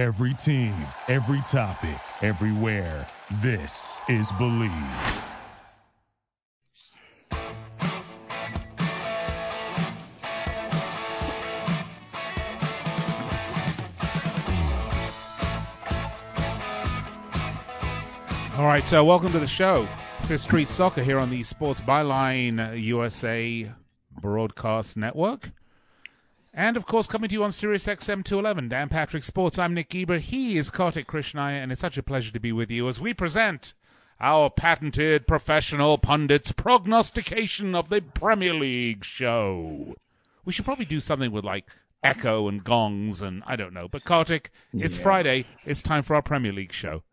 Every team, every topic, everywhere. This is Believe. All right, uh, welcome to the show. Fifth Street Soccer here on the Sports Byline USA Broadcast Network. And of course, coming to you on Sirius XM 211, Dan Patrick Sports. I'm Nick Geber. He is Kartik Krishnaiyer, and it's such a pleasure to be with you as we present our patented professional pundits prognostication of the Premier League show. We should probably do something with like echo and gongs and I don't know. But Kartik, it's Yeah. Friday. It's time for our Premier League show.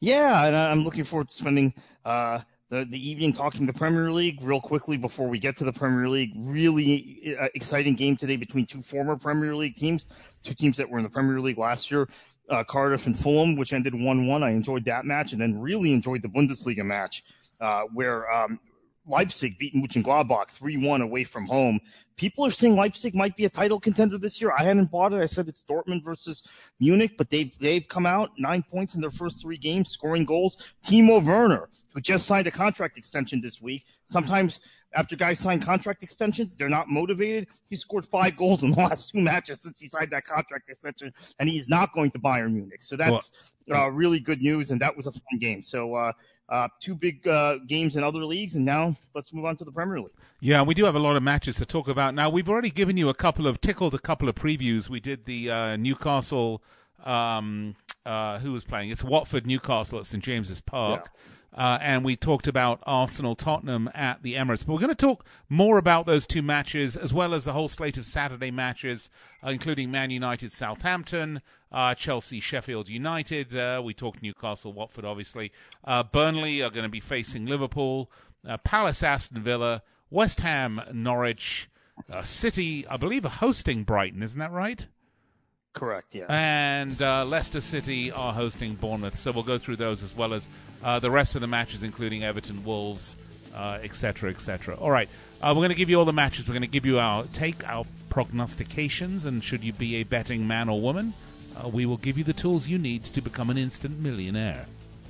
Yeah, and I'm looking forward to spending uh, the the evening talking the Premier League real quickly before we get to the Premier League. Really uh, exciting game today between two former Premier League teams, two teams that were in the Premier League last year, uh, Cardiff and Fulham, which ended one one. I enjoyed that match, and then really enjoyed the Bundesliga match uh, where um, Leipzig beat Mönchengladbach three one away from home. People are saying Leipzig might be a title contender this year. I hadn't bought it. I said it's Dortmund versus Munich, but they've they've come out nine points in their first three games, scoring goals. Timo Werner, who just signed a contract extension this week. Sometimes after guys sign contract extensions, they're not motivated. He scored five goals in the last two matches since he signed that contract extension, and he is not going to Bayern Munich. So that's uh, really good news, and that was a fun game. So. Uh, uh, two big uh, games in other leagues, and now let's move on to the Premier League. Yeah, we do have a lot of matches to talk about. Now, we've already given you a couple of, tickled a couple of previews. We did the uh, Newcastle, um, uh, who was playing? It's Watford Newcastle at St James's Park. Uh, and we talked about Arsenal Tottenham at the Emirates. But we're going to talk more about those two matches, as well as the whole slate of Saturday matches, uh, including Man United Southampton, uh, Chelsea Sheffield United. Uh, we talked Newcastle Watford, obviously. Uh, Burnley are going to be facing Liverpool, uh, Palace Aston Villa, West Ham Norwich, uh, City, I believe, are hosting Brighton, isn't that right? Correct. Yes. And uh, Leicester City are hosting Bournemouth. So we'll go through those as well as uh, the rest of the matches, including Everton, Wolves, uh, etc. et. All right. Uh, we're going to give you all the matches. We're going to give you our take, our prognostications, and should you be a betting man or woman, uh, we will give you the tools you need to become an instant millionaire.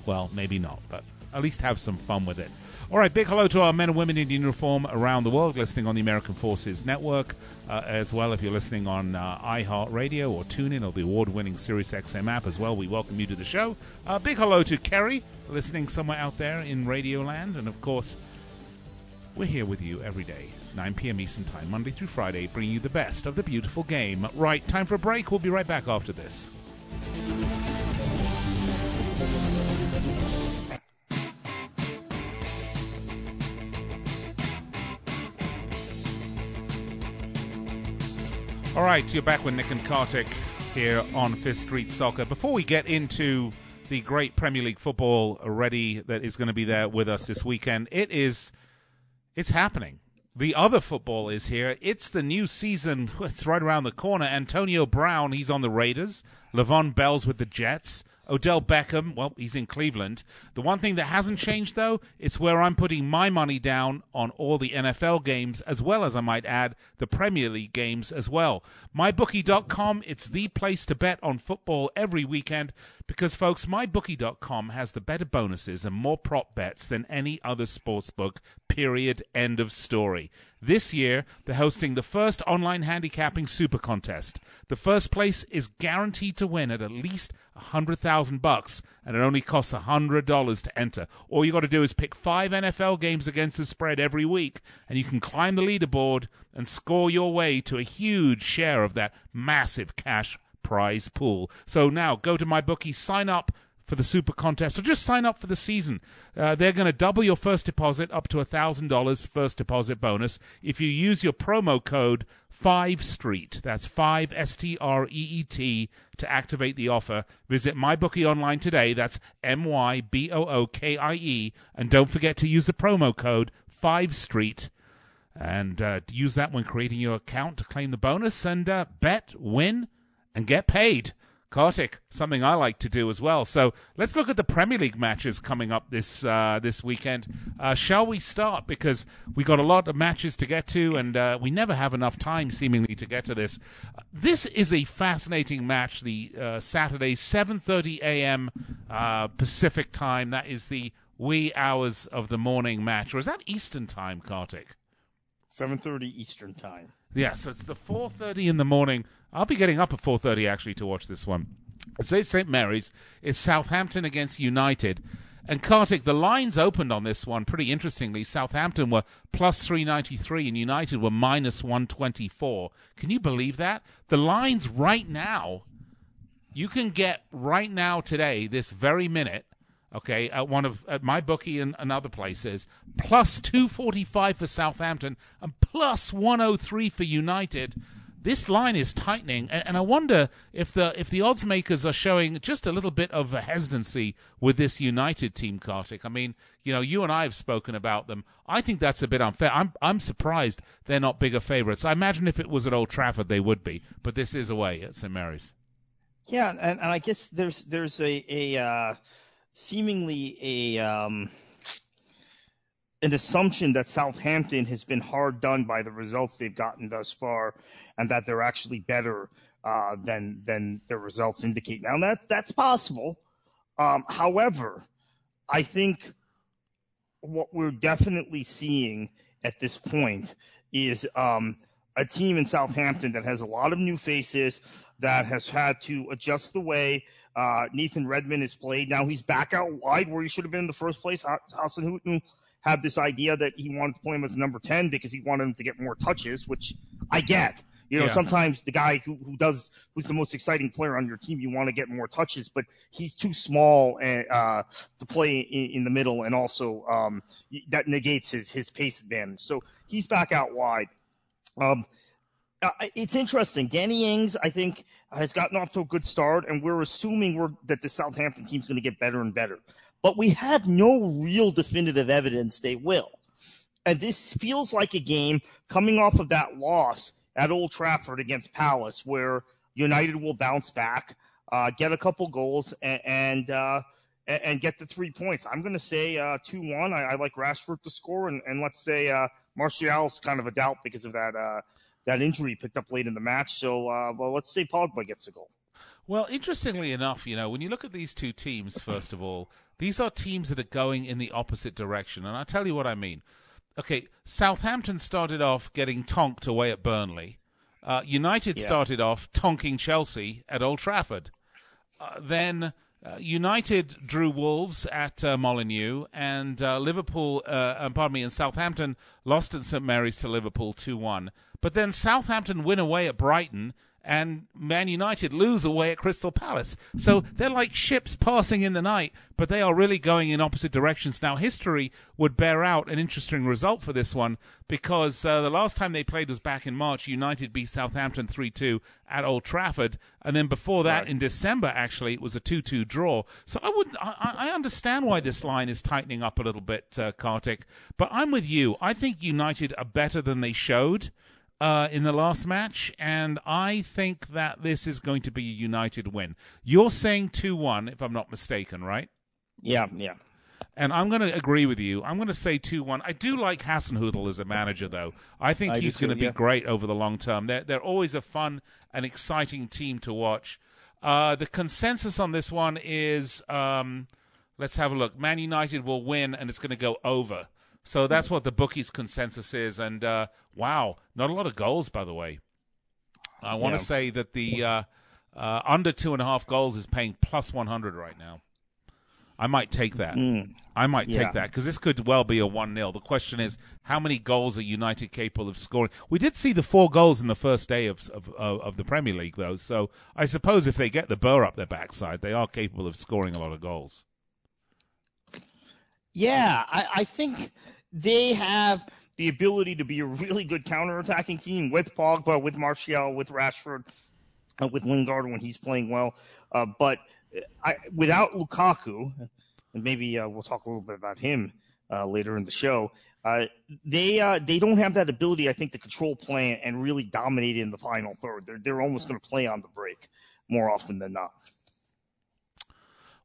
Well, maybe not, but at least have some fun with it. All right, big hello to our men and women in uniform around the world listening on the American Forces Network, uh, as well if you're listening on uh, iHeartRadio or TuneIn or the award-winning SiriusXM app as well. We welcome you to the show. Uh, big hello to Kerry, listening somewhere out there in Radioland, and of course, we're here with you every day, 9 p.m. Eastern Time, Monday through Friday, bringing you the best of the beautiful game. Right, time for a break. We'll be right back after this. All right, you're back with Nick and Kartik here on Fifth Street Soccer. Before we get into the great Premier League football already that is going to be there with us this weekend, it is it's happening. The other football is here. It's the new season. It's right around the corner. Antonio Brown, he's on the Raiders. Le'Veon Bell's with the Jets. Odell Beckham, well, he's in Cleveland. The one thing that hasn't changed, though, it's where I'm putting my money down on all the NFL games, as well as, I might add, the Premier League games as well. MyBookie.com, it's the place to bet on football every weekend because, folks, MyBookie.com has the better bonuses and more prop bets than any other sportsbook, period, end of story. This year, they're hosting the first online handicapping super contest. The first place is guaranteed to win at at least a hundred thousand bucks, and it only costs a hundred dollars to enter. All you got to do is pick five NFL games against the spread every week, and you can climb the leaderboard and score your way to a huge share of that massive cash prize pool. So now go to my bookie, sign up for the super contest or just sign up for the season. Uh, they're going to double your first deposit up to $1,000 first deposit bonus if you use your promo code 5 Street. That's 5 S T R E E T to activate the offer. Visit MyBookie online today. That's M Y B O O K I E. And don't forget to use the promo code 5 Street. And uh, use that when creating your account to claim the bonus and uh, bet, win, and get paid. Kartik, something I like to do as well. So let's look at the Premier League matches coming up this uh, this weekend. Uh, shall we start? Because we got a lot of matches to get to, and uh, we never have enough time, seemingly, to get to this. This is a fascinating match. The uh, Saturday, 7:30 a.m. Uh, Pacific time. That is the wee hours of the morning match, or is that Eastern time, Kartik? 7:30 Eastern time. Yeah, so it's the 4:30 in the morning. I'll be getting up at 4:30 actually to watch this one. Say St Mary's is Southampton against United. And Kartik, the lines opened on this one pretty interestingly. Southampton were plus 393 and United were minus 124. Can you believe that? The lines right now, you can get right now today, this very minute, okay, at one of at my bookie and, and other places, plus 245 for Southampton and plus 103 for United. This line is tightening, and, and I wonder if the if the odds makers are showing just a little bit of a hesitancy with this United team, Kartik. I mean, you know, you and I have spoken about them. I think that's a bit unfair. I'm I'm surprised they're not bigger favourites. I imagine if it was at Old Trafford, they would be, but this is away at St Mary's. Yeah, and, and I guess there's there's a a uh, seemingly a um, an assumption that Southampton has been hard done by the results they've gotten thus far, and that they're actually better uh, than than their results indicate. Now that that's possible. Um, however, I think what we're definitely seeing at this point is um, a team in Southampton that has a lot of new faces, that has had to adjust the way uh, Nathan Redmond has played. Now he's back out wide where he should have been in the first place. Hasenhüttl had this idea that he wanted to play him as number 10 because he wanted him to get more touches, which I get. You know, yeah. sometimes the guy who, who does, who's the most exciting player on your team, you want to get more touches, but he's too small and, uh, to play in, in, the middle, and also um, that negates his his pace advantage. So he's back out wide. Um, uh, it's interesting. Danny Ings, I think, has gotten off to a good start, and we're assuming we're, that the Southampton team's going to get better and better. But we have no real definitive evidence they will. And this feels like a game coming off of that loss at Old Trafford against Palace, where United will bounce back, uh, get a couple goals, and and, uh, and get the three points. I'm going to say uh, two one. I, I, like Rashford to score, and, and let's say uh, Martial's kind of a doubt because of that uh, that injury picked up late in the match. So, uh, well, let's say Pogba gets a goal. Well, interestingly enough, you know, when you look at these two teams, first of all, these are teams that are going in the opposite direction. And I'll tell you what I mean. Okay, Southampton started off getting tonked away at Burnley. Uh, United yeah. started off tonking Chelsea at Old Trafford. Uh, then uh, United drew Wolves at uh, Molineux, and uh, Liverpool, uh, pardon me, and Southampton lost at St Mary's to Liverpool 2 1. But then Southampton win away at Brighton and Man United lose away at Crystal Palace. So they're like ships passing in the night, but they are really going in opposite directions. Now, history would bear out an interesting result for this one because uh, the last time they played was back in March. United beat Southampton 3 2 at Old Trafford. And then before that, right. in December, actually, it was a 2 2 draw. So I would I, I, understand why this line is tightening up a little bit, uh, Kartik, but I'm with you. I think United are better than they showed uh, in the last match, and I think that this is going to be a United win. You're saying 2 1, if I'm not mistaken, right? Yeah, yeah. And I'm going to agree with you. I'm going to say 2 1. I do like Hasenhüttl as a manager, though. I think I he's going to be yeah. great over the long term. They're, they're always a fun and exciting team to watch. Uh, the consensus on this one is um, let's have a look. Man United will win, and it's going to go over. So that's what the bookies' consensus is. And uh, wow, not a lot of goals, by the way. I want to yeah. say that the uh, uh, under two and a half goals is paying plus 100 right now. I might take that. Mm. I might yeah. take that because this could well be a 1 0. The question is, how many goals are United capable of scoring? We did see the four goals in the first day of, of, of the Premier League, though. So I suppose if they get the burr up their backside, they are capable of scoring a lot of goals. Yeah, I, I think they have the ability to be a really good counterattacking team with Pogba, with Martial, with Rashford, uh, with Lingard when he's playing well. Uh, but I, without Lukaku, and maybe uh, we'll talk a little bit about him uh, later in the show. Uh, they uh, they don't have that ability, I think, to control play and really dominate in the final third. They're they're almost going to play on the break. more often than not.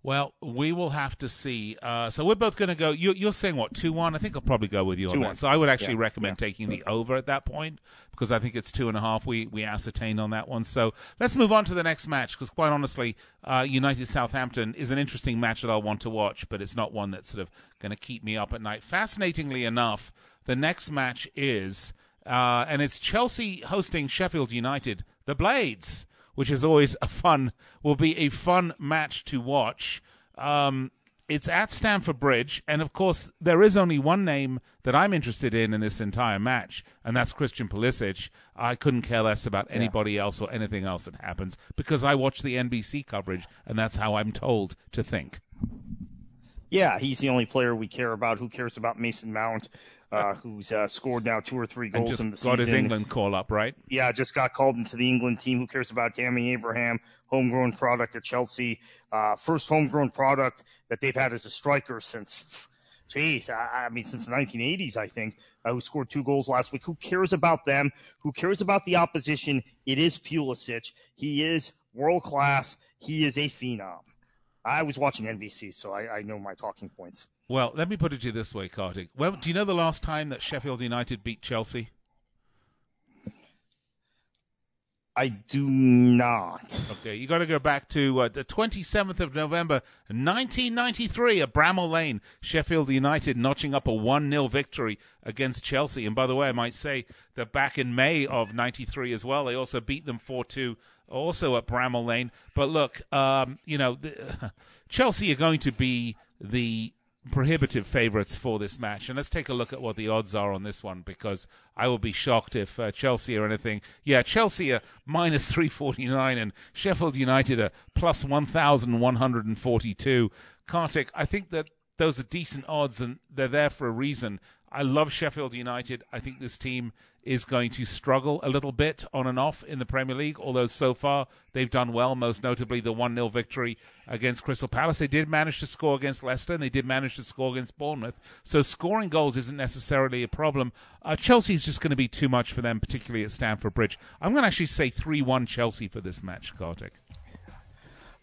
Well, we will have to see. Uh, so we're both going to go. You, you're saying what two one? I think I'll probably go with you on 2-1. that. So I would actually Yeah, recommend yeah. taking the over at that point because I think it's two and a half. We we ascertained on that one. So let's move on to the next match because quite honestly, uh, United Southampton is an interesting match that I'll want to watch, but it's not one that's sort of going to keep me up at night. Fascinatingly enough, the next match is uh, and it's Chelsea hosting Sheffield United, the Blades, which is always a fun, will be a fun match to watch. Um, it's at Stamford Bridge, and of course, there is only one name that I'm interested in in this entire match, and that's Christian Pulisic. I couldn't care less about anybody else or anything else that happens because I watch the NBC coverage, and that's how I'm told to think. Yeah, he's the only player we care about. Who cares about Mason Mount, uh, who's uh, scored now two or three goals just in the got his? England call up, right? yeah, just got called into the England team. Who cares about Tammy Abraham, homegrown product at Chelsea? Uh, first homegrown product that they've had as a striker since, geez, I, I mean, since the 1980s, I think, uh, who scored two goals last week. Who cares about them? Who cares about the opposition? It is Pulisic. He is world class. He is a phenom. I was watching NBC, so I, I know my talking points. Well, let me put it to you this way, Kartik. Well, do you know the last time that Sheffield United beat Chelsea? I do not. Okay, you got to go back to uh, the 27th of November, 1993, at Bramall Lane, Sheffield United notching up a 1 0 victory against Chelsea. And by the way, I might say that back in May of 93 as well, they also beat them 4 2, also at Bramall Lane. But look, um, you know, the, Chelsea are going to be the prohibitive favourites for this match. And let's take a look at what the odds are on this one because I will be shocked if uh, Chelsea or anything. Yeah, Chelsea are minus 349 and Sheffield United are plus 1,142. Kartik, I think that those are decent odds and they're there for a reason. I love Sheffield United. I think this team is going to struggle a little bit on and off in the Premier League, although so far they've done well, most notably the 1 0 victory against Crystal Palace. They did manage to score against Leicester and they did manage to score against Bournemouth. So scoring goals isn't necessarily a problem. Uh, Chelsea's just going to be too much for them, particularly at Stamford Bridge. I'm going to actually say 3 1 Chelsea for this match, Kartik.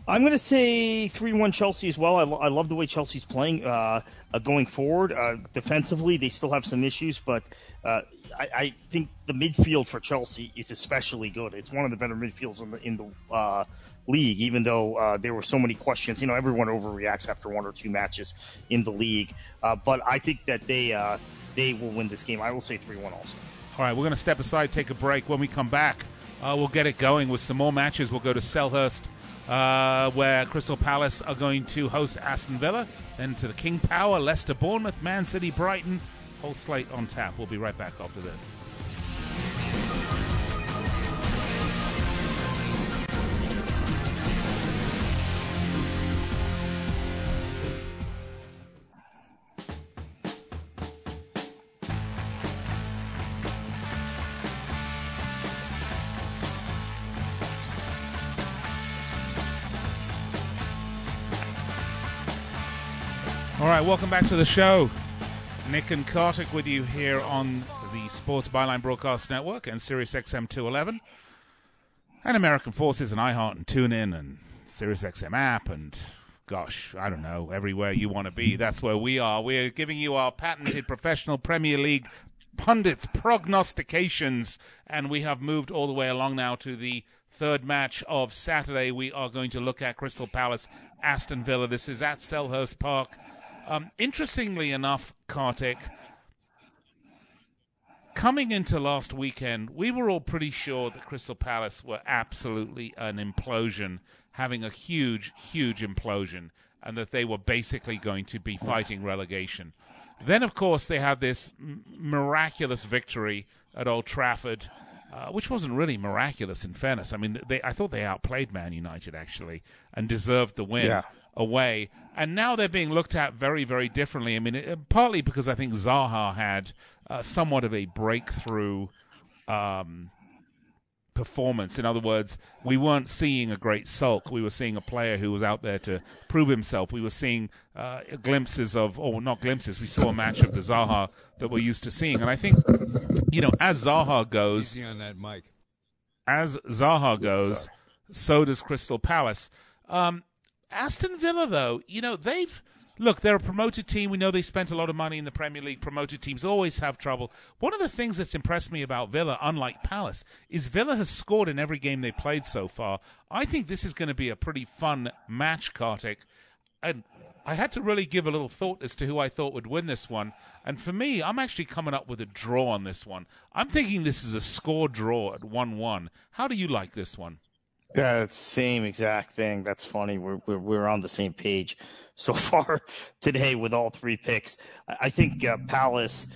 I'm going to say 3 1 Chelsea as well. I, I love the way Chelsea's playing uh, uh, going forward. Uh, defensively, they still have some issues, but uh, I, I think the midfield for Chelsea is especially good. It's one of the better midfields in the, in the uh, league, even though uh, there were so many questions. You know, everyone overreacts after one or two matches in the league. Uh, but I think that they, uh, they will win this game. I will say 3 1 also. All right, we're going to step aside, take a break. When we come back, uh, we'll get it going with some more matches. We'll go to Selhurst, uh, where Crystal Palace are going to host Aston Villa. Then to the King Power, Leicester, Bournemouth, Man City, Brighton. Whole slate on tap. We'll be right back after this. All right, welcome back to the show. Nick and Kartik with you here on the Sports Byline Broadcast Network and Sirius XM 211, and American Forces and iHeart and TuneIn and Sirius XM app and gosh, I don't know, everywhere you want to be. That's where we are. We're giving you our patented professional Premier League pundits prognostications, and we have moved all the way along now to the third match of Saturday. We are going to look at Crystal Palace, Aston Villa. This is at Selhurst Park. Um, interestingly enough, Kartik, coming into last weekend, we were all pretty sure that Crystal Palace were absolutely an implosion, having a huge, huge implosion, and that they were basically going to be fighting relegation. Then, of course, they had this m- miraculous victory at Old Trafford, uh, which wasn't really miraculous, in fairness. I mean, they, I thought they outplayed Man United, actually, and deserved the win Yeah. Away. And now they're being looked at very, very differently. I mean, it, partly because I think Zaha had uh, somewhat of a breakthrough um, performance. In other words, we weren't seeing a great sulk. We were seeing a player who was out there to prove himself. We were seeing uh, glimpses of, or not glimpses, we saw a match of the Zaha that we're used to seeing. And I think, you know, as Zaha goes, Easy on that mic. as Zaha goes, So does Crystal Palace. Um, Aston Villa, though, you know, they've look, they're a promoted team. We know they spent a lot of money in the Premier League. Promoted teams always have trouble. One of the things that's impressed me about Villa, unlike Palace, is Villa has scored in every game they played so far. I think this is going to be a pretty fun match, Kartik. And I had to really give a little thought as to who I thought would win this one. And for me, I'm actually coming up with a draw on this one. I'm thinking this is a score draw at 1 1. How do you like this one? Yeah, same exact thing. That's funny. We're, we're, we're on the same page so far today with all three picks. I think uh, Palace.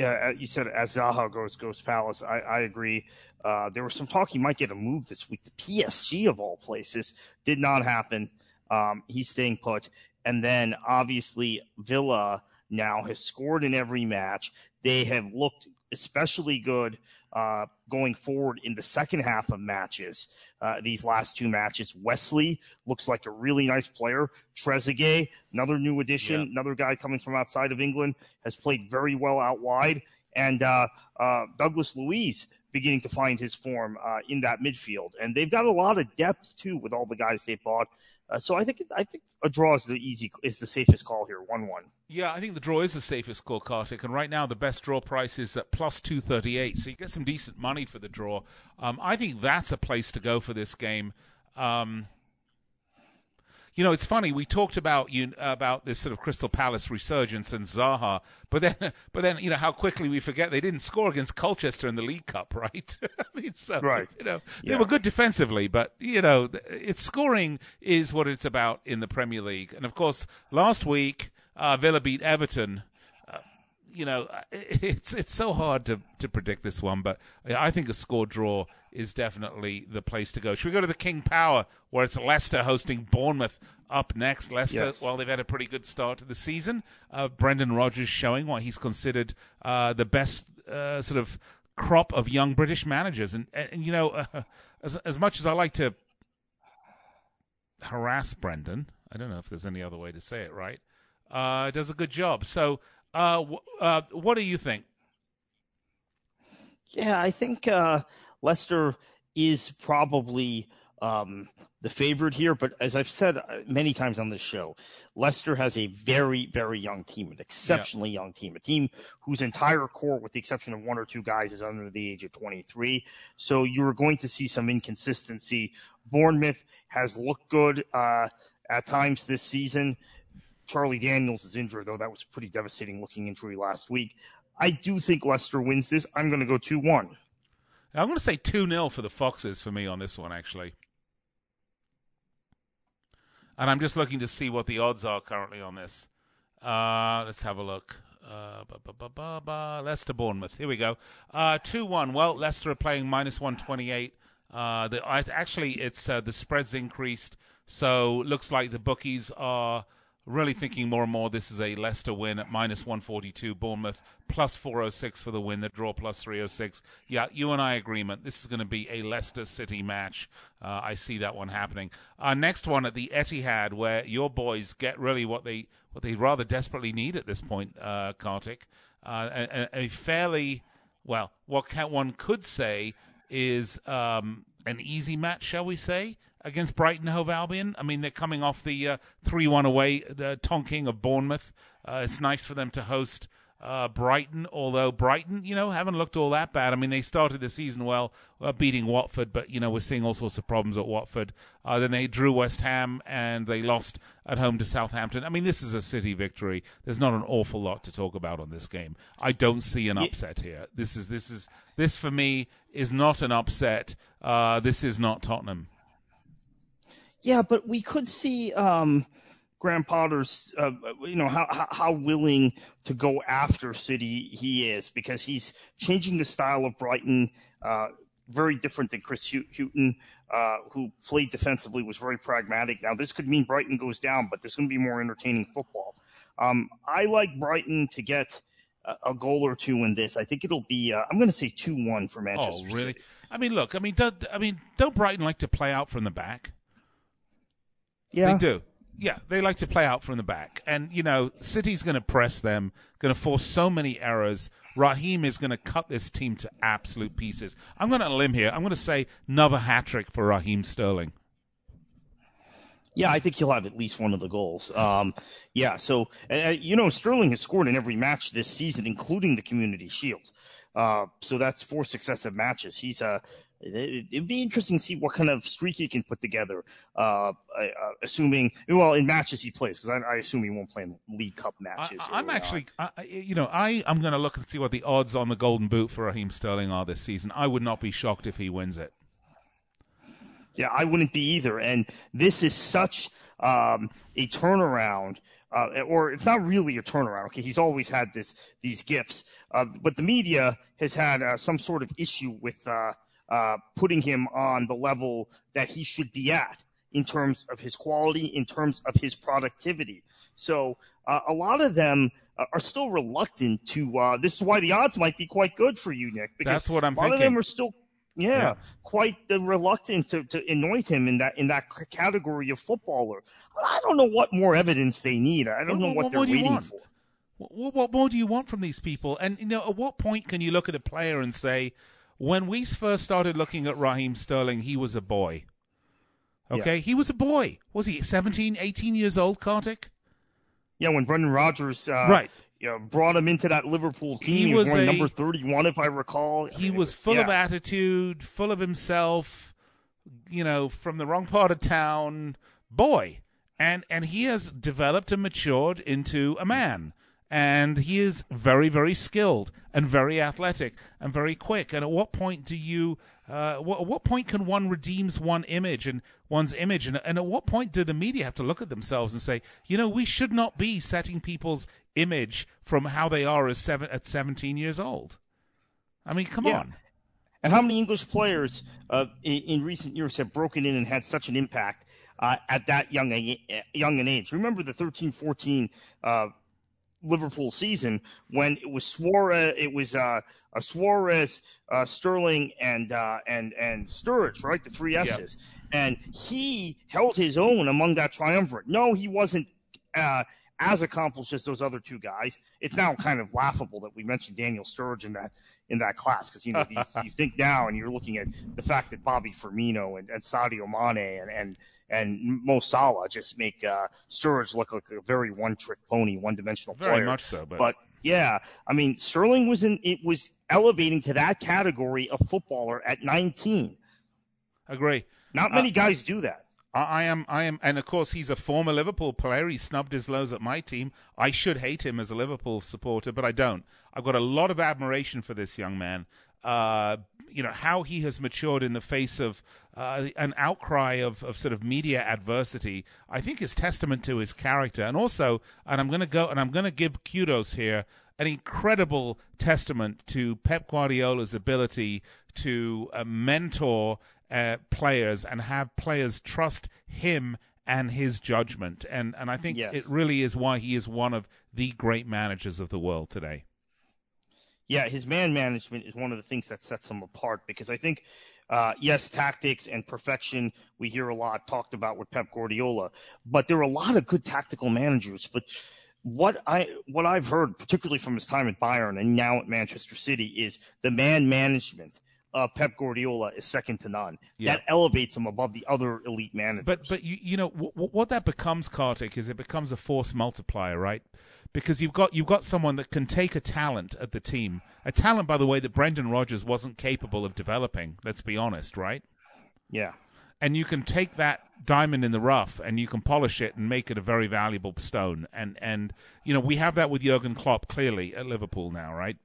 Uh, you said as Zaha goes, goes Palace. I, I agree. Uh, there was some talk he might get a move this week. The PSG of all places did not happen. Um, he's staying put. And then obviously Villa now has scored in every match. They have looked especially good uh, going forward in the second half of matches. Uh, these last two matches, Wesley looks like a really nice player. Trezeguet, another new addition, yeah. another guy coming from outside of England, has played very well out wide. And uh, uh Douglas Luiz beginning to find his form uh, in that midfield. And they've got a lot of depth too with all the guys they bought. Uh, so I think I think a draw is the easy is the safest call here, one one. Yeah, I think the draw is the safest call, Kartik. And right now the best draw price is at plus two thirty eight, so you get some decent money for the draw. Um, I think that's a place to go for this game. Um, you know, it's funny. We talked about you about this sort of Crystal Palace resurgence and Zaha, but then, but then, you know, how quickly we forget they didn't score against Colchester in the League Cup, right? I mean, so right. You know, yeah. they were good defensively, but you know, it's scoring is what it's about in the Premier League. And of course, last week uh, Villa beat Everton you know, it's it's so hard to, to predict this one, but I think a score draw is definitely the place to go. Should we go to the King Power, where it's Leicester hosting Bournemouth up next? Leicester, yes. well, they've had a pretty good start to the season. Uh, Brendan Rodgers showing why he's considered uh, the best uh, sort of crop of young British managers, and and, and you know, uh, as as much as I like to harass Brendan, I don't know if there's any other way to say it, right? Uh, does a good job. So uh, uh, what do you think? Yeah, I think uh, Leicester is probably um, the favorite here. But as I've said uh, many times on this show, Leicester has a very, very young team, an exceptionally yeah. young team, a team whose entire core, with the exception of one or two guys, is under the age of 23. So you're going to see some inconsistency. Bournemouth has looked good uh, at times this season. Charlie Daniels is injured, though that was a pretty devastating looking injury last week. I do think Leicester wins this. I'm going to go 2 1. I'm going to say 2 0 for the Foxes for me on this one, actually. And I'm just looking to see what the odds are currently on this. Uh, let's have a look. Uh, Leicester Bournemouth. Here we go. Uh, 2 1. Well, Leicester are playing minus 128. Uh, the, actually, it's uh, the spread's increased. So looks like the bookies are really thinking more and more this is a Leicester win at minus 142, Bournemouth plus 406 for the win, the draw plus 306. Yeah, you and I agreement. This is going to be a Leicester City match. Uh, I see that one happening. Our next one at the Etihad, where your boys get really what they what they rather desperately need at this point, uh, Kartik. Uh, a, a, fairly well, what one could say is um, an easy match, shall we say? Against Brighton Hove Albion. I mean, they're coming off the uh, three one away uh, tonking of Bournemouth. Uh, it's nice for them to host uh, Brighton, although Brighton, you know, haven't looked all that bad. I mean, they started the season well, uh, beating Watford, but you know, we're seeing all sorts of problems at Watford. Uh, then they drew West Ham and they lost at home to Southampton. I mean, this is a City victory. There's not an awful lot to talk about on this game. I don't see an upset here. This is this is this for me is not an upset. this is not Tottenham. Yeah, but we could see um, Graham Potter's, uh, you know, how, how willing to go after City he is because he's changing the style of Brighton. Uh, very different than Chris Hughton, uh, who played defensively, was very pragmatic. Now, this could mean Brighton goes down, but there's going to be more entertaining football. Um, I like Brighton to get a, a, goal or two in this. I think it'll be, uh, I'm going to say 2 1 for Manchester Oh, really? City. I mean, look, I mean, do, I mean, don't Brighton like to play out from the back? Yeah, they do. Yeah, they like to play out from the back. And, you know, City's going to press them, going to force so many errors. Raheem is going to cut this team to absolute pieces. I'm going to limb here. I'm going to say another hat trick for Raheem Sterling. Yeah, I think he'll have at least one of the goals. Um, yeah, so uh, you know Sterling has scored in every match this season, including the Community Shield. Uh, so that's four successive matches. He's a uh, It'd be interesting to see what kind of streak he can put together. Uh, uh, assuming, well, in matches he plays, because I, I, assume he won't play in League Cup matches. I, am actually, I, you know, I am going to look and see what the odds on the Golden Boot for Raheem Sterling are this season. I would not be shocked if he wins it. Yeah, I wouldn't be either. And this is such um, a turnaround. Uh, or it's not really a turnaround. Okay, he's always had this these gifts, uh, but the media has had uh, some sort of issue with uh, uh, putting him on the level that he should be at in terms of his quality, in terms of his productivity. So uh, a lot of them are still reluctant to. this is why the odds might be quite good for you, Nick. Because That's what I'm a lot thinking. of them are still yeah, yeah, quite reluctant to, to anoint him in that in that category of footballer. I don't know what more evidence they need. I don't know what, what they're waiting for. What, what, more do you want from these people? And you know, at what point can you look at a player and say, when we first started looking at Raheem Sterling, he was a boy. Okay, yeah. he was a boy. Was he 17, 18 years old, Kartik? Yeah, when Brendan Rodgers uh, right you know, brought him into that Liverpool team. He, he was, was a, number 31, if I recall. He I mean, was, was, full yeah. of attitude, full of himself, you know, from the wrong part of town, boy. And, and he has developed and matured into a man. And he is very, very skilled and very athletic and very quick. And at what point do you uh, what, at what point can one redeems one image and one's image, and, and at what point do the media have to look at themselves and say, you know, we should not be setting people's image from how they are as seven at 17 years old? I mean, come yeah. on. And how many English players uh, in, in, recent years have broken in and had such an impact uh, at that young young an age? Remember the 13 14 uh, Liverpool season when it was Suarez, it was uh, uh Suarez, uh, Sterling, and uh, and and Sturridge, right? The three S's, and he held his own among that triumvirate. No, he wasn't uh, as accomplished as those other two guys. It's now kind of laughable that we mentioned Daniel Sturridge in that in that class because you know these, you think now and you're looking at the fact that Bobby Firmino and, and Sadio Mane and and and Mo Salah just make uh, Sturridge look like a very one-trick pony, one-dimensional player. Very much so, but. but yeah, I mean Sterling was in it was elevating to that category of footballer at 19. Agree. Not many uh, guys do that. I am, I am, and of course he's a former Liverpool player. He snubbed his lows at my team. I should hate him as a Liverpool supporter, but I don't. I've got a lot of admiration for this young man. Uh, you know how he has matured in the face of uh, an outcry of, of sort of media adversity. I think is testament to his character, and also, and I'm going to go and I'm going to give kudos here, an incredible testament to Pep Guardiola's ability to uh, mentor uh, players and have players trust him and his judgment. And and I think yes. it really is why he is one of the great managers of the world today. Yeah, his man management is one of the things that sets him apart because I think, uh, yes, tactics and perfection we hear a lot talked about with Pep Guardiola, but there are a lot of good tactical managers. But what I what I've heard, particularly from his time at Bayern and now at Manchester City, is the man management uh, Pep Guardiola is second to none. Yeah. That elevates him above the other elite managers. But but you you know w- what that becomes, Kartik, is it becomes a force multiplier, right? Because you've got you've got someone that can take a talent at the team, a talent, by the way, that Brendan Rodgers wasn't capable of developing. Let's be honest, right? Yeah. And you can take that diamond in the rough and you can polish it and make it a very valuable stone. And and you know we have that with Jurgen Klopp clearly at Liverpool now, right?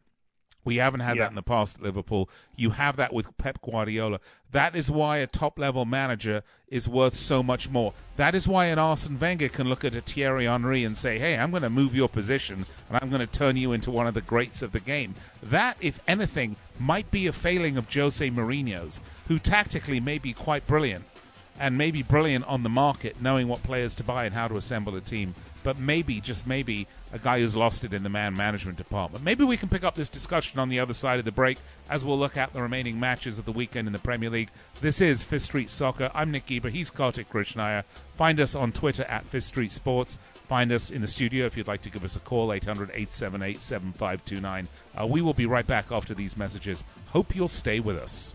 We haven't had yeah. that in the past at Liverpool. You have that with Pep Guardiola. That is why a top level manager is worth so much more. That is why an Arsene Wenger can look at a Thierry Henry and say, hey, I'm going to move your position and I'm going to turn you into one of the greats of the game. That, if anything, might be a failing of Jose Mourinho's, who tactically may be quite brilliant and maybe brilliant on the market, knowing what players to buy and how to assemble a team. But maybe, just maybe, a guy who's lost it in the man management department. Maybe we can pick up this discussion on the other side of the break as we'll look at the remaining matches of the weekend in the Premier League. This is Fifth Street Soccer. I'm Nick Geber. He's Kartik Krishnaiyer. Find us on Twitter at Fifth Street Sports. Find us in the studio if you'd like to give us a call, 800 878 7529. Uh, we will be right back after these messages. Hope you'll stay with us.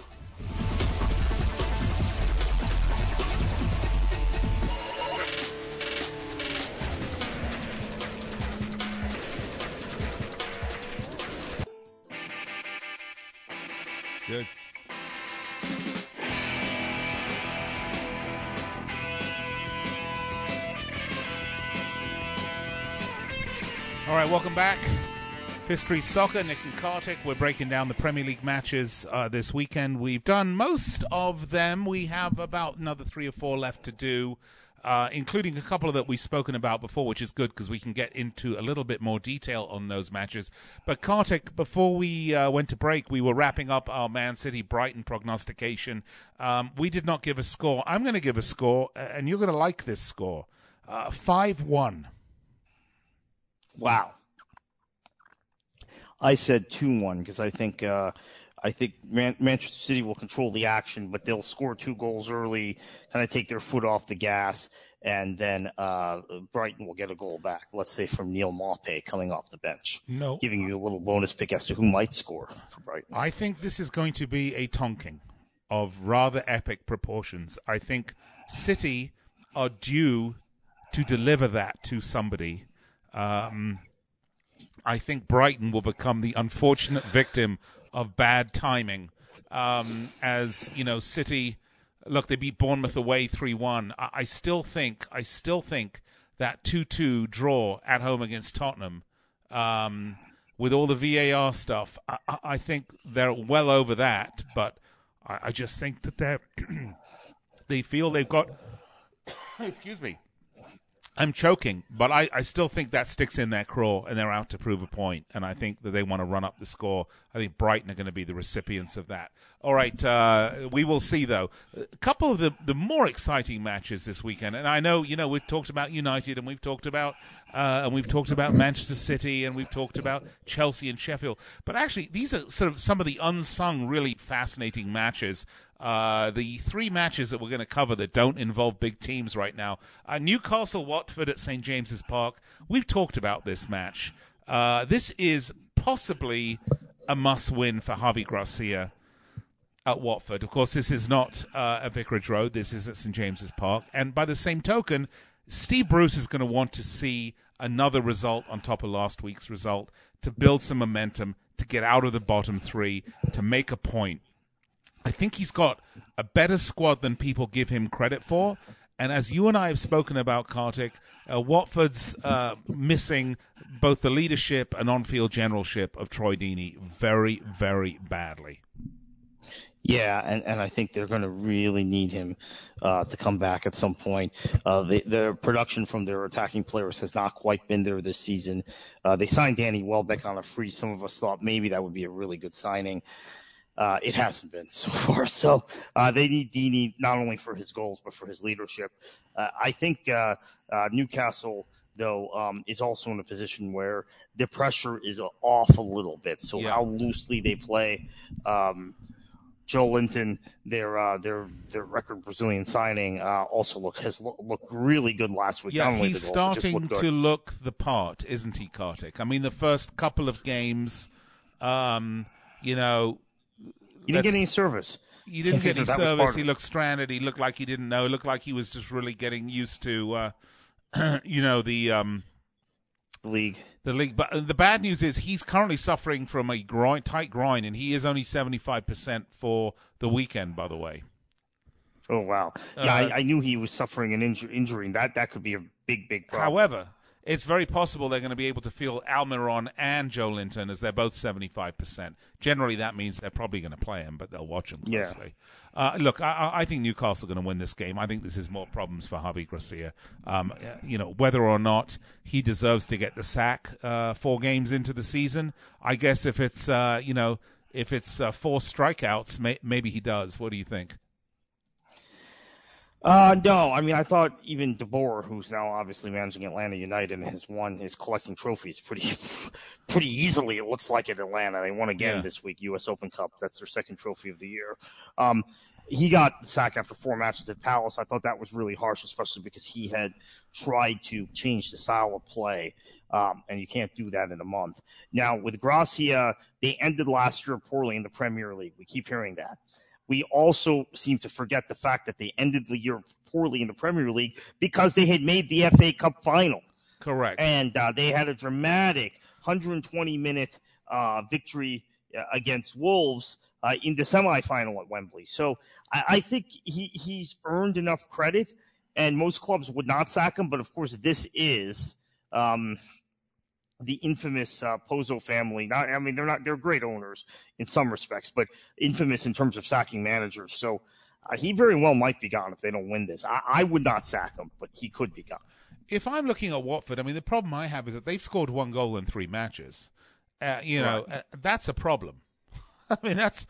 Good. All right, welcome back. History Soccer, Nick and Kartik. We're breaking down the Premier League matches uh, this weekend. We've done most of them. We have about another three or four left to do, uh, including a couple that we've spoken about before, which is good because we can get into a little bit more detail on those matches. But Kartik, before we uh, went to break, we were wrapping up our Man City Brighton prognostication. Um, we did not give a score. I'm going to give a score, and you're going to like this score. Uh, 5 1. Wow. I said two one because I think uh, I think Man- Manchester City will control the action, but they'll score two goals early, kind of take their foot off the gas, and then uh, Brighton will get a goal back. Let's say from Neal Maupay coming off the bench, No. giving you a little bonus pick as to who might score for Brighton. I think this is going to be a tonking of rather epic proportions. I think City are due to deliver that to somebody. Um, I think Brighton will become the unfortunate victim of bad timing. Um, as you know, City look they beat Bournemouth away three one. I, I still think I still think that two two draw at home against Tottenham. Um, with all the VAR stuff, I, I- think they're well over that. But I, I just think that they're they feel they've got. excuse me. I'm choking, but I, I still think that sticks in their craw, and they're out to prove a point. And I think that they want to run up the score. I think Brighton are going to be the recipients of that. All right, uh, we will see though. A couple of the, the more exciting matches this weekend, and I know you know we've talked about United, and we've talked about uh, and we've talked about Manchester City, and we've talked about Chelsea and Sheffield. But actually, these are sort of some of the unsung, really fascinating matches. Uh, the three matches that we're going to cover that don't involve big teams right now uh, Newcastle Watford at St. James's Park. We've talked about this match. Uh, this is possibly a must win for Javi Gracia at Watford. Of course, this is not uh, at Vicarage Road, this is at St. James's Park. And by the same token, Steve Bruce is going to want to see another result on top of last week's result to build some momentum, to get out of the bottom three, to make a point. I think he's got a better squad than people give him credit for. And as you and I have spoken about, Kartik, uh, Watford's uh, missing both the leadership and on-field generalship of Troy Deeney very, very badly. Yeah, and, and I think they're going to really need him uh, to come back at some point. Uh, the, production from their attacking players has not quite been there this season. Uh, they signed Danny Welbeck on a free. Some of us thought maybe that would be a really good signing. Uh, it hasn't been so far. So uh, they need Deeney not only for his goals but for his leadership. Uh, I think uh, uh, Newcastle though um, is also in a position where the pressure is off a little bit. So Yeah. how loosely they play. Um, Joelinton, their uh, their their record Brazilian signing, uh, also look has lo- looked really good last week. Yeah, he's goal, starting to look the part, isn't he, Kartik? I mean, the first couple of games, um, you know, He didn't get any service. he didn't get any That was part service. He looked stranded. He looked like he didn't know. He looked like he was just really getting used to, uh, you know, the um, League. the league. But the bad news is he's currently suffering from a groin, tight groin, and he is only seventy five percent for the weekend. By the way, Oh wow! Yeah, Uh, I, I knew he was suffering an inju- injury, and that that could be a big, big problem. However, it's very possible they're going to be able to field Almiron and Joelinton as they're both 75%. Generally, that means they're probably going to play him, but they'll watch him Yeah. closely. Uh, look, I- I, think Newcastle are going to win this game. I think this is more problems for Javi Gracia. Um, you know, whether or not he deserves to get the sack uh, four games into the season, I guess if it's, uh, you know, if it's uh, four strikeouts, may- maybe he does. What do you think? Uh, no, I mean, I thought even DeBoer, who's now obviously managing Atlanta United and has won his collecting trophies pretty, pretty easily. It looks like at Atlanta. They won again Yeah. this week, U.S. Open Cup. That's their second trophy of the year. Um, he got the sack after four matches at Palace. I thought that was really harsh, especially because he had tried to change the style of play. Um, and you can't do that in a month. Now, with Gracia, they ended last year poorly in the Premier League. We keep hearing that. We also seem to forget the fact that they ended the year poorly in the Premier League because they had made the FA Cup final Correct. and uh, they had a dramatic 120 minute uh, victory uh, against Wolves uh, in the semifinal at Wembley. So I, I think he, he's earned enough credit, and most clubs would not sack him. But of course, this is um, the infamous uh, Pozo family. Not, I mean, they're not they're great owners in some respects, but infamous in terms of sacking managers. So. Uh, he very well might be gone if they don't win this. I, I would not sack him, but he could be gone. if I'm looking at Watford, I mean, the problem I have is that they've scored one goal in three matches. Uh, you know, uh, that's a problem. I mean, that's.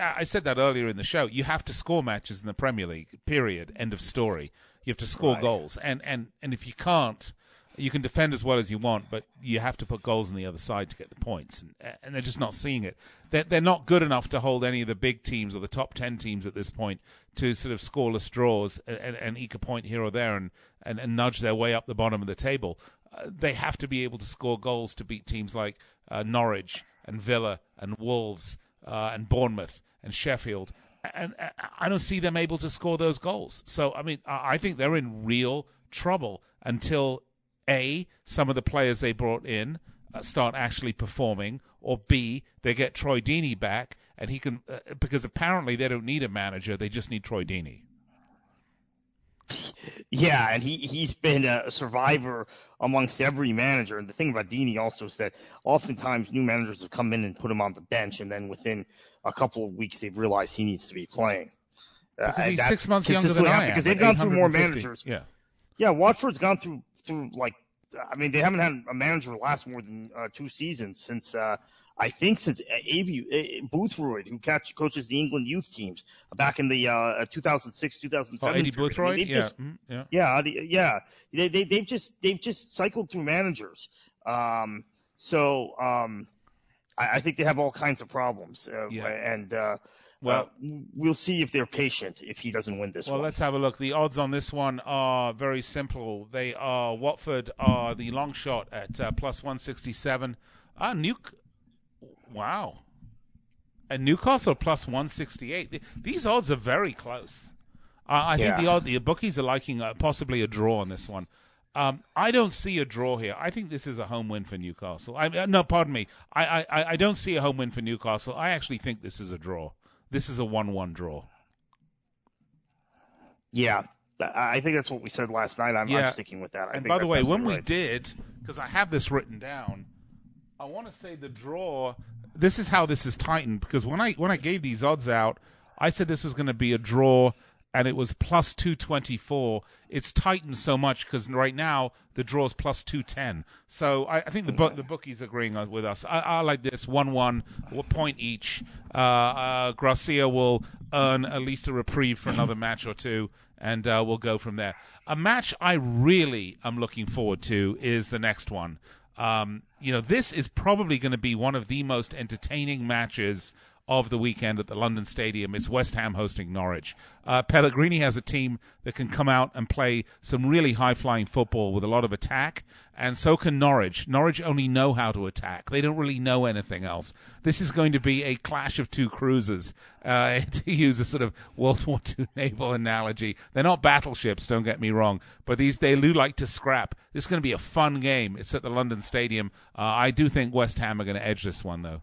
I said that earlier in the show. You have to score matches in the Premier League. Period. End of story. You have to score Right. goals, and and and if you can't, you can defend as well as you want, but you have to put goals on the other side to get the points, and, and they're just not seeing it. They're, they're not good enough to hold any of the big teams or the top ten teams at this point to sort of scoreless draws and, and, and eke a point here or there and, and, and nudge their way up the bottom of the table. Uh, they have to be able to score goals to beat teams like uh, Norwich and Villa and Wolves uh, and Bournemouth and Sheffield. And uh, I don't see them able to score those goals. So, I mean, I I think they're in real trouble until A, some of the players they brought in uh, start actually performing, or B, they get Troy Deeney back and he can, uh, because apparently they don't need a manager, they just need Troy Deeney. Yeah, and he he's been a survivor amongst every manager. And the thing about Deeney also is that oftentimes new managers have come in and put him on the bench, and then within a couple of weeks they've realized he needs to be playing. Uh, Because and he's six months younger than I am. Because they've gone through more managers. Yeah. Yeah, Watford's gone through through like I mean they haven't had a manager last more than uh, two seasons since uh, I think since uh, Boothroyd who catch, coaches the England youth teams back in the uh, 2006 Oh, 2007. Eddie period. I Boothroyd? mean, yeah. just- Mm, yeah. yeah, yeah. They, they they've just they've just cycled through managers. Um, so um, I, I think they have all kinds of problems. Uh, Yeah. and uh, Well- uh, we'll see if they're patient if he doesn't win this Well, one. let's have a look. The odds on this one are very simple. They are Watford are the long shot at uh, plus 167. Ah, New. Wow. And Newcastle plus 168. These odds are very close. Uh, I think Yeah. the odd, the bookies are liking uh, possibly a draw on this one. Um, I don't see a draw here. I think this is a home win for Newcastle. I, uh, no, pardon me. I, I, I don't see a home win for Newcastle. I actually think this is a draw. This is a one-one draw. Yeah, I think that's what we said last night. I'm, Yeah. I'm sticking with that. I and by the way, when absolutely we did, because I have this written down, I want to say the draw. This is how this is tightened because when I when I gave these odds out, I said this was going to be a draw, and it was plus two twenty four. It's tightened so much because right now the draw is plus two ten. So I, I think the book the bookies agreeing on- with us. I, I like this one one point each. Uh, uh, Gracia will earn at least a reprieve for another match or two and uh, we'll go from there. A match I really am looking forward to is the next one. Um, you know, this is probably going to be one of the most entertaining matches of the weekend at the London Stadium. It's West Ham hosting Norwich. Uh, Pellegrini has a team that can come out and play some really high flying football with a lot of attack, and so can Norwich. Norwich only know how to attack, they don't really know anything else. This is going to be a clash of two cruisers, uh, to use a sort of World War II naval analogy. They're not battleships, don't get me wrong, but these they do like to scrap. This is going to be a fun game. It's at the London Stadium. Uh, I do think West Ham are going to edge this one, though.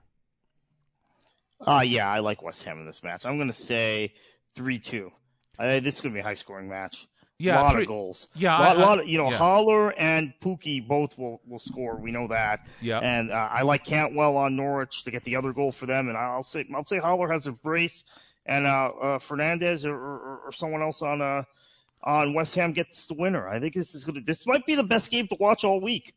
Uh, yeah, I like West Ham in this match. I'm going to say 3 2. Uh, this is going to be a high scoring match. Yeah, a lot three- of goals. yeah, a lot, I- I- lot of, you know, yeah. Haller and Pukki both will, will score. We know that. Yeah. And uh, I like Cantwell on Norwich to get the other goal for them. And I'll say I'll say Haller has a brace, and uh, uh, Fernandez or, or, or someone else on uh, on West Ham gets the winner. I think this is going to this might be the best game to watch all week.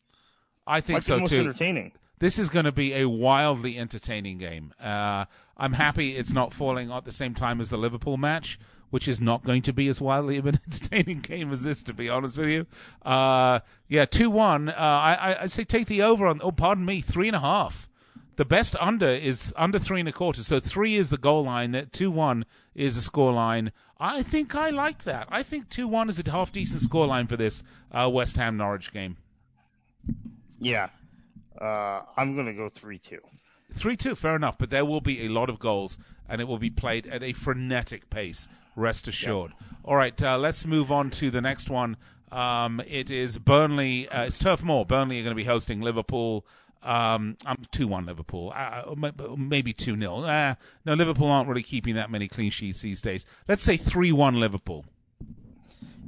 I think Might be so the most too. entertaining. This is going to be a wildly entertaining game. Uh, I'm happy it's not falling at the same time as the Liverpool match, which is not going to be as wildly of an entertaining game as this, to be honest with you. Uh, yeah, two one. Uh, I, I say take the over on. Oh, pardon me, three and a half. The best under is under three and a quarter. So three is the goal line. That two one is the score line. I think I like that. I think two one is a half decent score line for this uh, West Ham Norwich game. Yeah, uh, I'm going to go three two. Three two, fair enough. But there will be a lot of goals, and it will be played at a frenetic pace. Rest assured. Yep. All right, uh, let's move on to the next one. Um, it is Burnley. Uh, it's Turf Moor. Burnley are going to be hosting Liverpool. Um, I'm two one Liverpool, uh, maybe two 0 uh, No, Liverpool aren't really keeping that many clean sheets these days. Let's say three one Liverpool.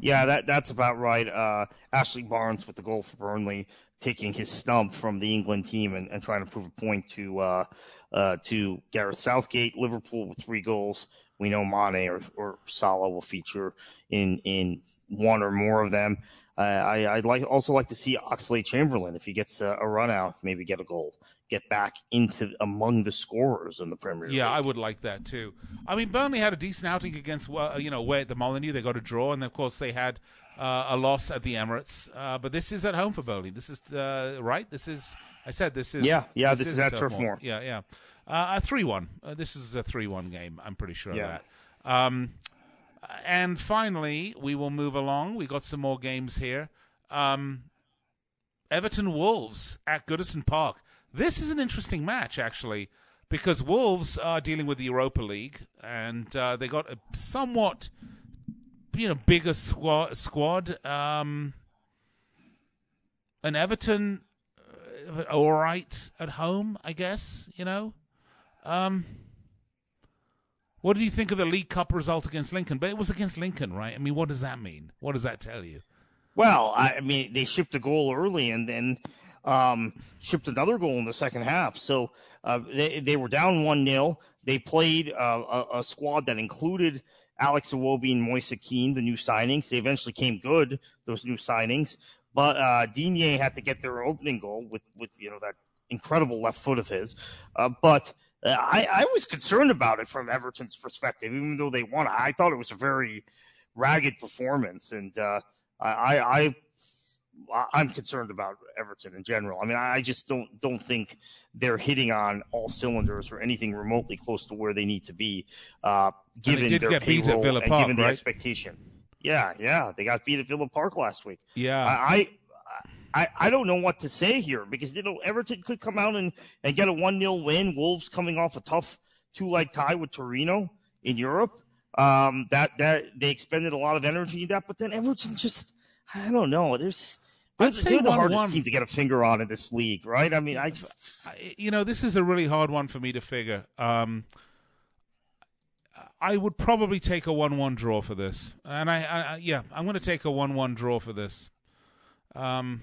Yeah, that that's about right. Uh, Ashley Barnes with the goal for Burnley, taking his stump from the England team and, and trying to prove a point to uh, uh, to Gareth Southgate. Liverpool with three goals. We know Mane or, or Salah will feature in in one or more of them. I, would like also like to see Oxlade Chamberlain if he gets a, a, run out, maybe get a goal, get back into among the scorers in the Premier League. Yeah, I would like that too. I mean, Burnley had a decent outing against you know where the Molyneux. they got a draw, and of course they had uh, a loss at the Emirates. Uh, but this is at home for Burnley. This is uh, right. This is I said this is yeah yeah this, this is, is, at Turf Moor. Yeah yeah. Uh, a three one. Uh, this is a three one game. I'm pretty sure yeah. of that. Um, and finally, we will move along. We got some more games here. Um, Everton Wolves at Goodison Park. This is an interesting match, actually, because Wolves are dealing with the Europa League, and uh, they got a somewhat, you know, bigger squad. squad. Um, and Everton, uh, all right at home, I guess. You know. Um, what do you think of the League Cup result against Lincoln? But it was against Lincoln, right? I mean, what does that mean? What does that tell you? Well, I mean, they shipped a goal early and then um, shipped another goal in the second half. So uh, they they were down one 0 They played uh, a, a, squad that included Alex Iwobi and Moise Kean, the new signings. They eventually came good, those new signings. But uh, Digne had to get their opening goal with with you know that incredible left foot of his. Uh, but uh, I, I was concerned about it from Everton's perspective, even though they won. I thought it was a very ragged performance, and uh, I, I I'm concerned about Everton in general. I mean, I just don't don't think they're hitting on all cylinders or anything remotely close to where they need to be, uh, given their payroll and Park, given the right? expectation. Yeah, yeah, they got beat at Villa Park last week. Yeah, I, I, I don't know what to say here because you know Everton could come out and, and get a one 0 win. Wolves coming off a tough two leg tie with Torino in Europe. Um, that that they expended a lot of energy in that, but then Everton just I don't know. There's they're, they're the one, hardest one. team to get a finger on in this league, right? I mean, I just you know this is a really hard one for me to figure. Um, I would probably take a one-one draw for this, and I, I yeah, I'm going to take a one-one draw for this. Um,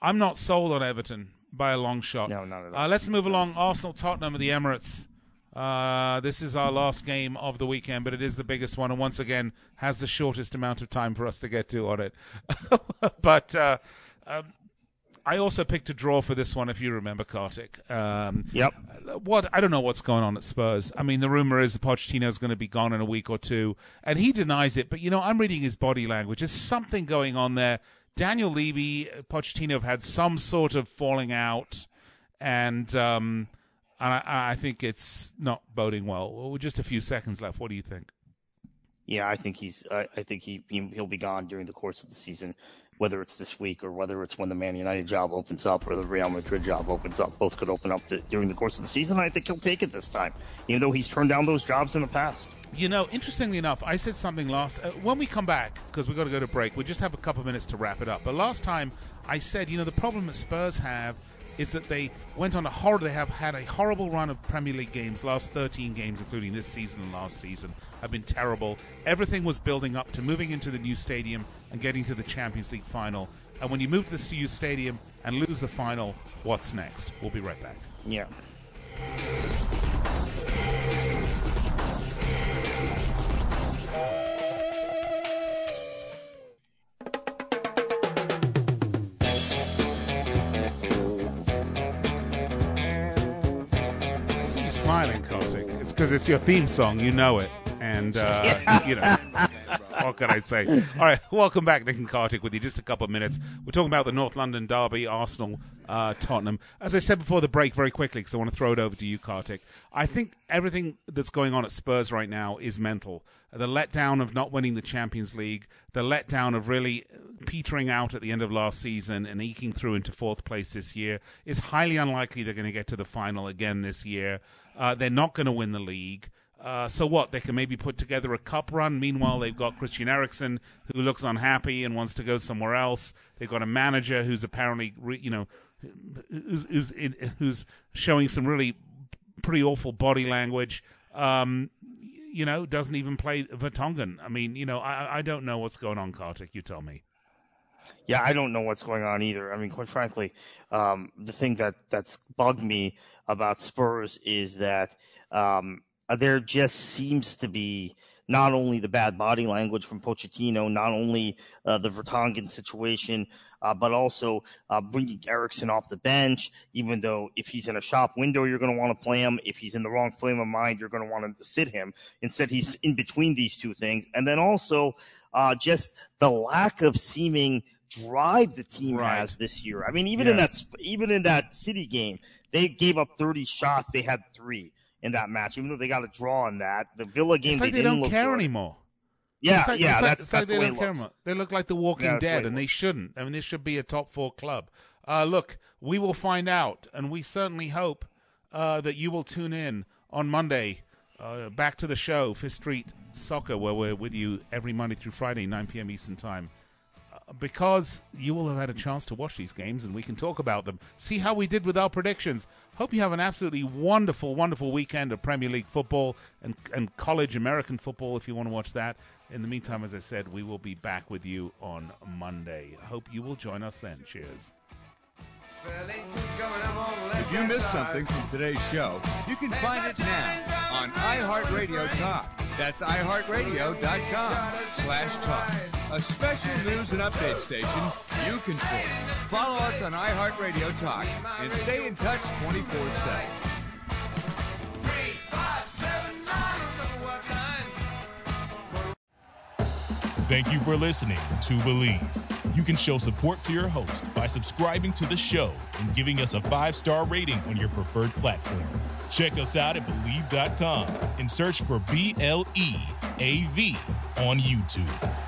I'm not sold on Everton by a long shot. No, not at all. Uh, let's move along. Arsenal, Tottenham at the Emirates. Uh, this is our last game of the weekend, but it is the biggest one, and once again has the shortest amount of time for us to get to on it. but uh, um, I also picked a draw for this one, if you remember, Kartik. Um, yep. What I don't know what's going on at Spurs. I mean, the rumor is Pochettino is going to be gone in a week or two, and he denies it. But you know, I'm reading his body language. There's something going on there. Daniel Levy, Pochettino have had some sort of falling out, and um, and I, I, think it's not boding well. With just a few seconds left, what do you think? Yeah, I think he's. I, I think he he'll be gone during the course of the season, whether it's this week or whether it's when the Man United job opens up or the Real Madrid job opens up. Both could open up to, during the course of the season. I think he'll take it this time, even though he's turned down those jobs in the past. You know, interestingly enough, I said something last uh, when we come back because we've got to go to break. We just have a couple of minutes to wrap it up. But last time I said, you know, the problem that Spurs have is that they went on a horrible. They have had a horrible run of Premier League games. Last 13 games, including this season and last season, have been terrible. Everything was building up to moving into the new stadium and getting to the Champions League final. And when you move to the new stadium and lose the final, what's next? We'll be right back. Yeah. Because it's your theme song. You know it, and uh, you know, what can I say? All right, welcome back, Nick and Kartik, with you. Just a couple of minutes. We're talking about the North London derby, Arsenal, uh, Tottenham. As I said before the break, very quickly, because I want to throw it over to you, Kartik. I think everything that's going on at Spurs right now is mental. The letdown of not winning the Champions League, the letdown of really petering out at the end of last season and eking through into fourth place this year is highly unlikely they're going to get to the final again this year. Uh, they're not going to win the league. Uh, so what? They can maybe put together a cup run. Meanwhile, they've got Christian Eriksen who looks unhappy and wants to go somewhere else. They've got a manager who's apparently, you know, who's who's, who's showing some really pretty awful body language. Um, you know, doesn't even play Vertonghen. I mean, you know, I I don't know what's going on, Kartik. You tell me. Yeah, I don't know what's going on either. I mean, quite frankly, um, the thing that that's bugged me about Spurs is that um, there just seems to be not only the bad body language from Pochettino, not only uh, the Vertonghen situation, uh, but also uh, bringing Eriksen off the bench, even though if he's in a shop window, you're going to want to play him. If he's in the wrong frame of mind, you're going to want him to sit him. Instead, he's in between these two things. And then also uh, just the lack of seeming drive the team right. has this year. I mean, even yeah. in that even in that City game, they gave up 30 shots. They had three in that match, even though they got a draw on that. The Villa game, it's like they, they don't care good. anymore. Yeah, like, yeah, it's that's, like, that's they the don't care looks. They look like The Walking yeah, Dead, and they shouldn't. I mean, this should be a top four club. Uh, look, we will find out, and we certainly hope uh, that you will tune in on Monday. Uh, back to the show, Fifth Street Soccer, where we're with you every Monday through Friday, 9 p.m. Eastern Time because you will have had a chance to watch these games and we can talk about them. See how we did with our predictions. Hope you have an absolutely wonderful, wonderful weekend of Premier League football and, and college American football if you want to watch that. In the meantime, as I said, we will be back with you on Monday. Hope you will join us then. Cheers. If you missed something from today's show, you can find it now on iHeartRadio Talk. That's iHeartRadio.com slash talk. A special news and update station you control. Follow us on iHeartRadio Talk and stay in touch 24 7. Thank you for listening to Bleav. You can show support to your host by subscribing to the show and giving us a five star rating on your preferred platform. Check us out at Bleav.com and search for B L E A V on YouTube.